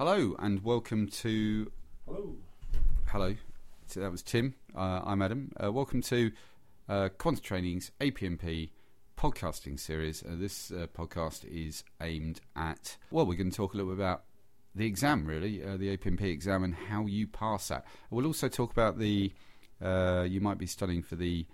Hello and welcome to. Hello. Hello, so that was Tim. Uh, I'm Adam. Uh, welcome to uh, Quant Training's APMP podcasting series. Uh, this uh, podcast is aimed at. Well, we're going to talk a little bit about the exam, really, uh, the APMP exam, and how you pass that. We'll also talk about the. Uh, you might be studying for the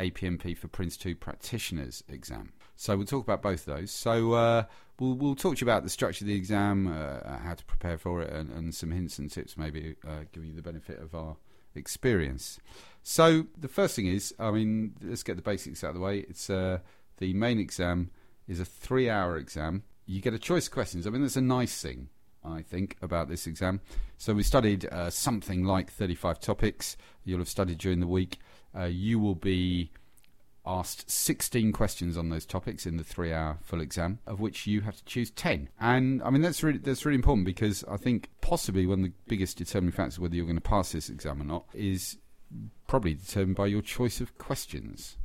APMP for Prince 2 practitioners exam. So we'll talk about both of those. So uh, we'll we'll talk to you about the structure of the exam, uh, how to prepare for it, and, and some hints and tips, maybe uh, give you the benefit of our experience. So the first thing is, I mean, let's get the basics out of the way. It's uh, the main exam is a three-hour exam. You get a choice of questions. I mean, that's a nice thing. I think, about this exam. So we studied uh, something like 35 topics. You'll have studied during the week. Uh, you will be asked 16 questions on those topics in the three-hour full exam, of which you have to choose 10. And I mean that's really that's really important because I think possibly one of the biggest determining factors whether you're going to pass this exam or not is probably determined by your choice of questions.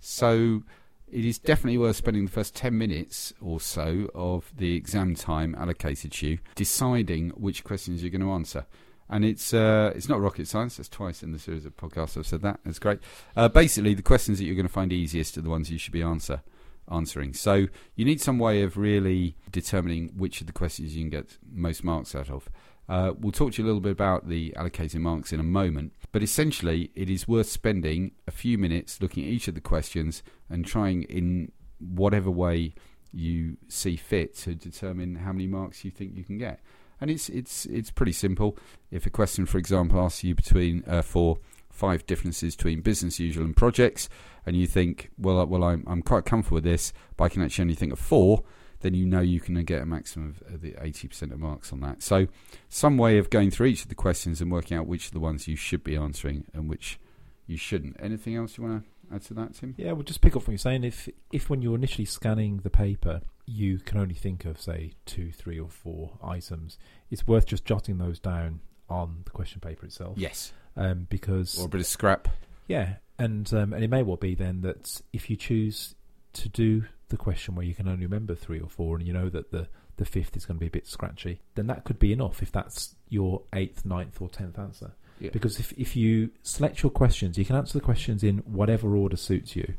So it is definitely worth spending the first 10 minutes or so of the exam time allocated to you deciding which questions you're going to answer. And it's uh, it's not rocket science. That's twice in the series of podcasts I've said that. That's great. Uh, basically, the questions that you're going to find easiest are the ones you should be answer answering. So you need some way of really determining which of the questions you can get most marks out of. Uh, we'll talk to you a little bit about the allocating marks in a moment, but essentially, it is worth spending a few minutes looking at each of the questions and trying in whatever way you see fit to determine how many marks you think you can get. And it's it's it's pretty simple. If a question, for example, asks you between uh, for five differences between business usual and projects, and you think, well, well, I'm I'm quite comfortable with this, but I can actually only think of four then you know you can get a maximum of the 80% of marks on that. So, some way of going through each of the questions and working out which are the ones you should be answering and which you shouldn't. Anything else you want to add to that, Tim? Yeah, we'll just pick up from you saying if if when you're initially scanning the paper, you can only think of say two, three, or four items, it's worth just jotting those down on the question paper itself. Yes, um, because or a bit of scrap. Yeah, and um, and it may well be then that if you choose to do the question where you can only remember three or four and you know that the, the fifth is going to be a bit scratchy, then that could be enough if that's your eighth, ninth, or tenth answer. Yeah. Because if, if you select your questions, you can answer the questions in whatever order suits you.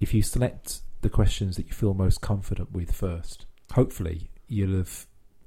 If you select the questions that you feel most confident with first, hopefully you'll have,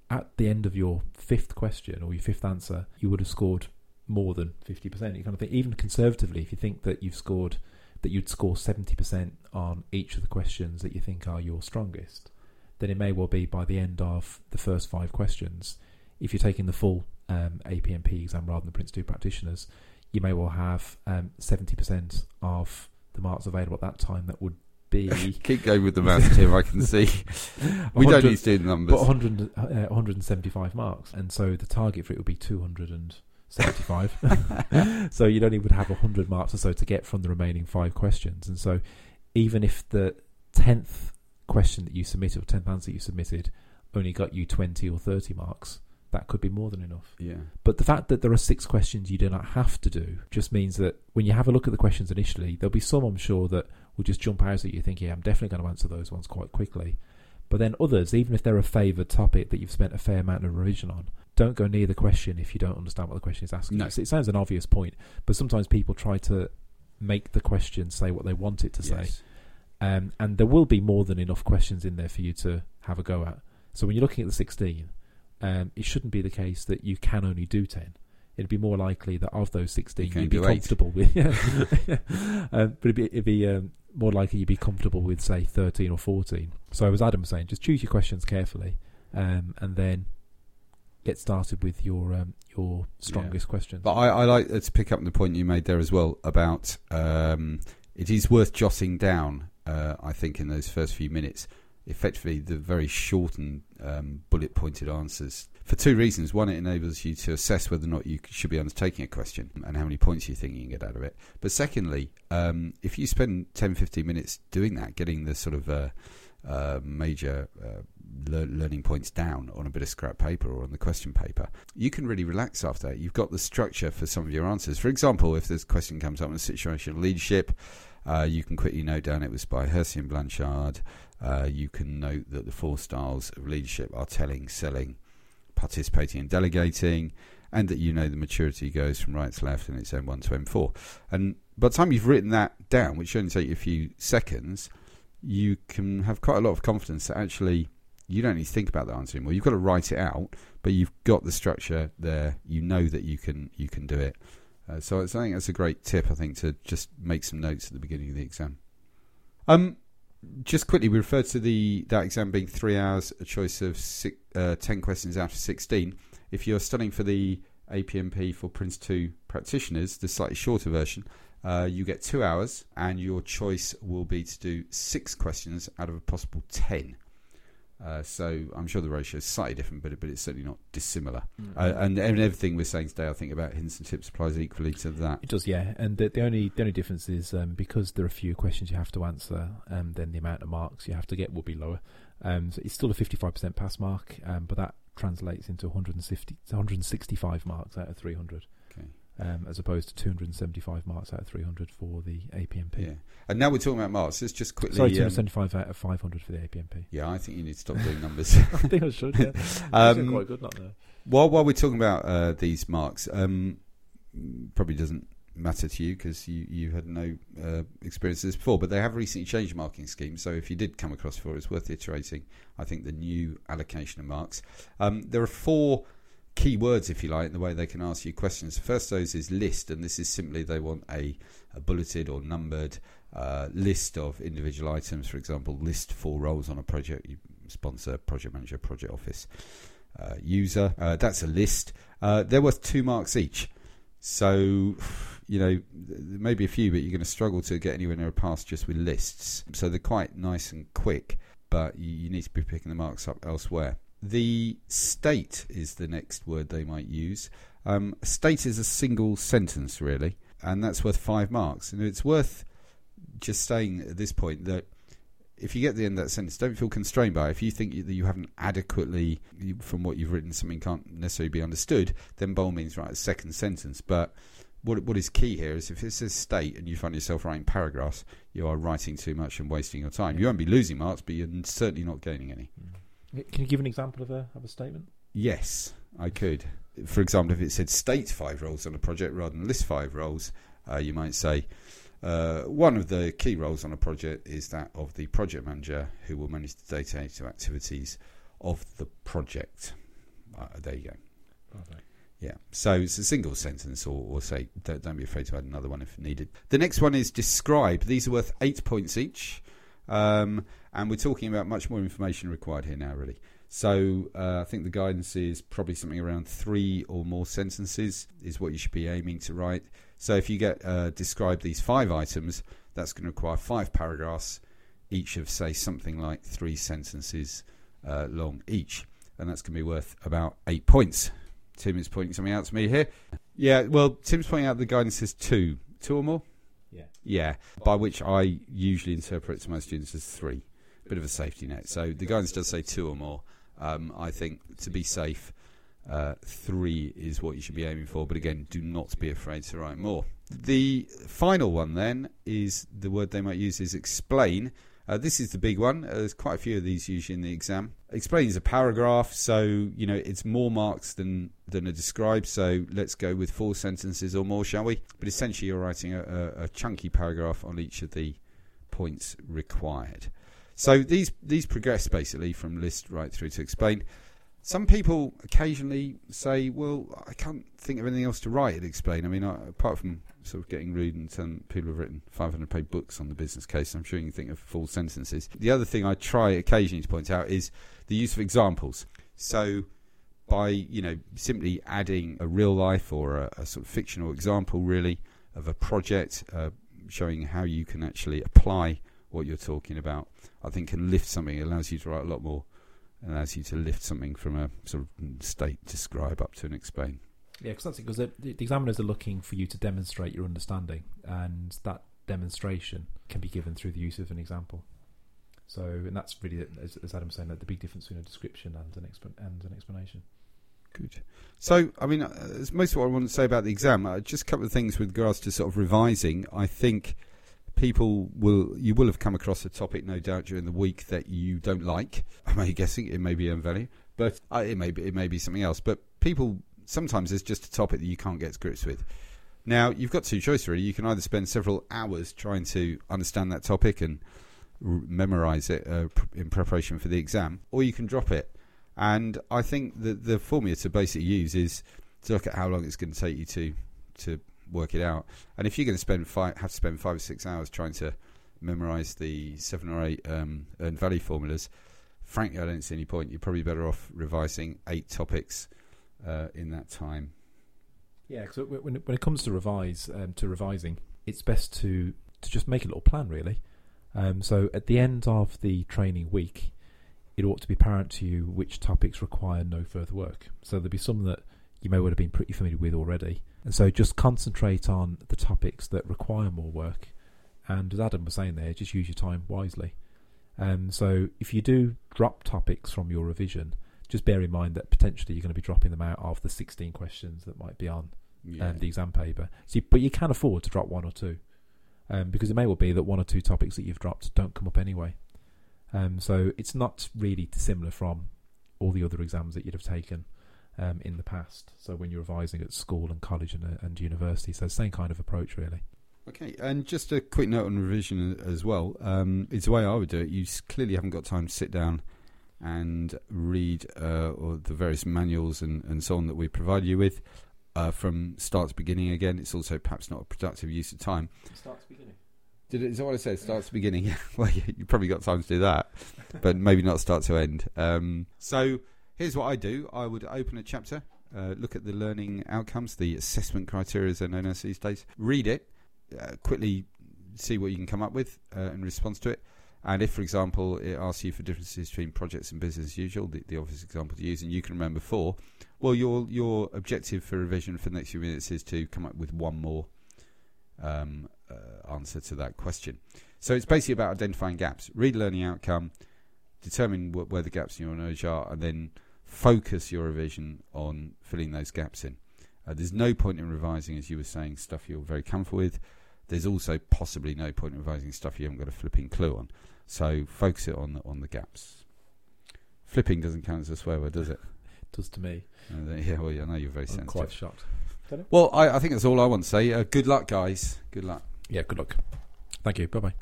at the end of your fifth question or your fifth answer, you would have scored more than 50%. You kind of think, even conservatively, if you think that you've scored that you'd score 70% on each of the questions that you think are your strongest, then it may well be by the end of the first five questions, if you're taking the full um, APMP exam rather than Prince 2 practitioners, you may well have um, 70% of the marks available at that time that would be. Keep going with the maths, Tim, I can see. we don't need to do the numbers. But 100, uh, 175 marks, and so the target for it would be 275. so you'd only would have 100 marks or so to get from the remaining five questions. And so even if the 10th question that you submitted or 10th answer you submitted only got you 20 or 30 marks, that could be more than enough. Yeah. But the fact that there are six questions you do not have to do just means that when you have a look at the questions initially, there'll be some, I'm sure, that will just jump out at you thinking, yeah, I'm definitely going to answer those ones quite quickly. But then others, even if they're a favoured topic that you've spent a fair amount of revision on, don't go near the question if you don't understand what the question is asking. No. It sounds an obvious point, but sometimes people try to make the question say what they want it to say. Yes. Um, and there will be more than enough questions in there for you to have a go at. So when you're looking at the 16, um, it shouldn't be the case that you can only do 10. It'd be more likely that of those 16, you you'd be do eight. comfortable with. Yeah. um, but it'd be, it'd be um, more likely you'd be comfortable with, say, 13 or 14. So as Adam was saying, just choose your questions carefully um, and then get started with your um, your strongest questions. But I, I like to pick up on the point you made there as well about um, it is worth jotting down. Uh, I think in those first few minutes, effectively the very shortened um, bullet pointed answers for two reasons. One, it enables you to assess whether or not you should be undertaking a question and how many points you think you can get out of it. But secondly, um, if you spend 10, 15 minutes doing that, getting the sort of uh, uh, major uh, lear- learning points down on a bit of scrap paper or on the question paper, you can really relax after that. You've got the structure for some of your answers. For example, if this question comes up in a situation of leadership, uh, you can quickly note down it was by Hersey and Blanchard. Uh, you can note that the four styles of leadership are telling, selling, participating and delegating, and that you know the maturity goes from right to left and it's M1 to M4. And by the time you've written that down, which only take you a few seconds, you can have quite a lot of confidence that actually you don't need to think about the answer anymore. You've got to write it out, but you've got the structure there. You know that you can you can do it. Uh, so I think that's a great tip. I think to just make some notes at the beginning of the exam. Um, just quickly, we referred to the that exam being three hours, a choice of six, uh, ten questions out of sixteen. If you're studying for the APMP for Prince 2 practitioners, the slightly shorter version, uh, you get two hours, and your choice will be to do six questions out of a possible ten. Uh, so I'm sure the ratio is slightly different, but, but it's certainly not dissimilar. Mm. Uh, and, and everything we're saying today, I think, about hints and tips applies equally to that. It does, yeah. And the, the only the only difference is um, because there are fewer questions you have to answer, um, then the amount of marks you have to get will be lower. Um, so it's still a 55% pass mark, um, but that translates into 160, 165 marks out of 300. Um, as opposed to 275 marks out of 300 for the APMP. Yeah. And now we're talking about marks. Let's just quickly. Sorry, um, 275 out of 500 for the APMP. yeah, I think you need to stop doing numbers. I think I should. Yeah, Um, quite good, not there. While while we're talking about uh, these marks, um, probably doesn't matter to you because you, you had no uh, experience of this before, but they have recently changed marking scheme. So if you did come across before, it's worth iterating. I think the new allocation of marks. Um, there are four key words, if you like, in the way they can ask you questions. The first of those is list, and this is simply they want a, a bulleted or numbered uh, list of individual items. For example, list four roles on a project. Sponsor, project manager, project office uh, user. Uh, that's a list. Uh, they're worth two marks each. So, you know, maybe a few, but you're going to struggle to get anywhere near a pass just with lists. So they're quite nice and quick, but you need to be picking the marks up elsewhere. The state is the next word they might use. Um, state is a single sentence, really, and that's worth five marks. And it's worth just saying at this point that if you get the end of that sentence, don't feel constrained by it. If you think that you haven't adequately, from what you've written, something can't necessarily be understood, then all means write a second sentence. But what what is key here is if it says state and you find yourself writing paragraphs, you are writing too much and wasting your time. You won't be losing marks, but you're certainly not gaining any. Can you give an example of a of a statement? Yes, I could. For example, if it said state five roles on a project rather than list five roles, uh, you might say uh, one of the key roles on a project is that of the project manager who will manage the day to day activities of the project. Uh, there you go. Yeah. So it's a single sentence, or, or say, don't, don't be afraid to add another one if needed. The next one is describe. These are worth eight points each. Um, and we're talking about much more information required here now, really. So uh, I think the guidance is probably something around three or more sentences is what you should be aiming to write. So if you get uh, describe these five items, that's going to require five paragraphs, each of say something like three sentences uh, long each, and that's going to be worth about eight points. Tim is pointing something out to me here. Yeah, well, Tim's pointing out the guidance is two, two or more. Yeah. Yeah, by which I usually interpret to my students as three. Bit of a safety net. So the guidance does say two or more. Um, I think to be safe, uh, three is what you should be aiming for. But again, do not be afraid to write more. The final one then is the word they might use is explain. Uh, this is the big one. Uh, there's quite a few of these usually in the exam. Explain is a paragraph, so you know it's more marks than than a describe. So let's go with four sentences or more, shall we? But essentially, you're writing a, a, a chunky paragraph on each of the points required. So these these progress basically from list right through to explain. Some people occasionally say, "Well, I can't think of anything else to write at explain." I mean, apart from sort of getting rude and telling people have written 500 page books on the business case, I'm sure you can think of full sentences. The other thing I try occasionally to point out is the use of examples. So by you know simply adding a real life or a, a sort of fictional example, really, of a project, uh, showing how you can actually apply what you're talking about, I think can lift something. It allows you to write a lot more. It allows you to lift something from a sort of state describe up to an explain. Yeah, because that's it. Because the, the examiners are looking for you to demonstrate your understanding, and that demonstration can be given through the use of an example. So, and that's really, as, as Adam was saying, the big difference between a description and an exp- and an explanation. Good. So, I mean, uh, most of what I want to say about the exam. Uh, just a couple of things with regards to sort of revising. I think people will, you will have come across a topic, no doubt, during the week that you don't like. I'm guessing it may be earned value. but uh, it may be it may be something else. But people sometimes there's just a topic that you can't get to grips with. Now you've got two choices really. You can either spend several hours trying to understand that topic and r- memorize it uh, pr- in preparation for the exam, or you can drop it. And I think that the formula to basically use is to look at how long it's going to take you to to work it out. And if you're going to spend five, have to spend five or six hours trying to memorize the seven or eight um, earned value formulas, frankly, I don't see any point. You're probably better off revising eight topics uh, in that time. Yeah, because when when it comes to revise um, to revising, it's best to to just make a little plan really. Um, so at the end of the training week, it ought to be apparent to you which topics require no further work. So there'll be some that you may well have been pretty familiar with already, and so just concentrate on the topics that require more work. And as Adam was saying there, just use your time wisely. Um, so if you do drop topics from your revision, just bear in mind that potentially you're going to be dropping them out of the 16 questions that might be on Yeah. um, the exam paper. So, you, but you can afford to drop one or two, um, because it may well be that one or two topics that you've dropped don't come up anyway. Um, so it's not really dissimilar from all the other exams that you'd have taken um, in the past. So when you're revising at school and college and, uh, and university, so same kind of approach really. Okay, and just a quick note on revision as well. Um, it's the way I would do it. You clearly haven't got time to sit down and read uh, or the various manuals and, and so on that we provide you with uh, from start to beginning again. It's also perhaps not a productive use of time. Start to beginning. Did it, is that what I said? Start to beginning. Yeah. well, you, you probably got time to do that, but maybe not start to end. Um, so here's what I do. I would open a chapter, uh, look at the learning outcomes, the assessment criteria as they're known as these days. Read it, uh, quickly see what you can come up with uh, in response to it. And if, for example, it asks you for differences between projects and business as usual, the, the obvious example to use, and you can remember four, well, your your objective for revision for the next few minutes is to come up with one more um, uh, answer to that question. So it's basically about identifying gaps. Read learning outcome, determine wh- where the gaps in your knowledge are, and then focus your revision on filling those gaps in. Uh, there's no point in revising, as you were saying, stuff you're very comfortable with. There's also possibly no point in revising stuff you haven't got a flipping clue on. So focus it on the, on the gaps. Flipping doesn't count as a swear word, does it? it Does to me. Uh, th- yeah, well, I know you're very I'm sensitive. quite shocked. Well, I, I think that's all I want to say. Uh, good luck, guys. Good luck. Yeah, good luck. Thank you. Bye bye.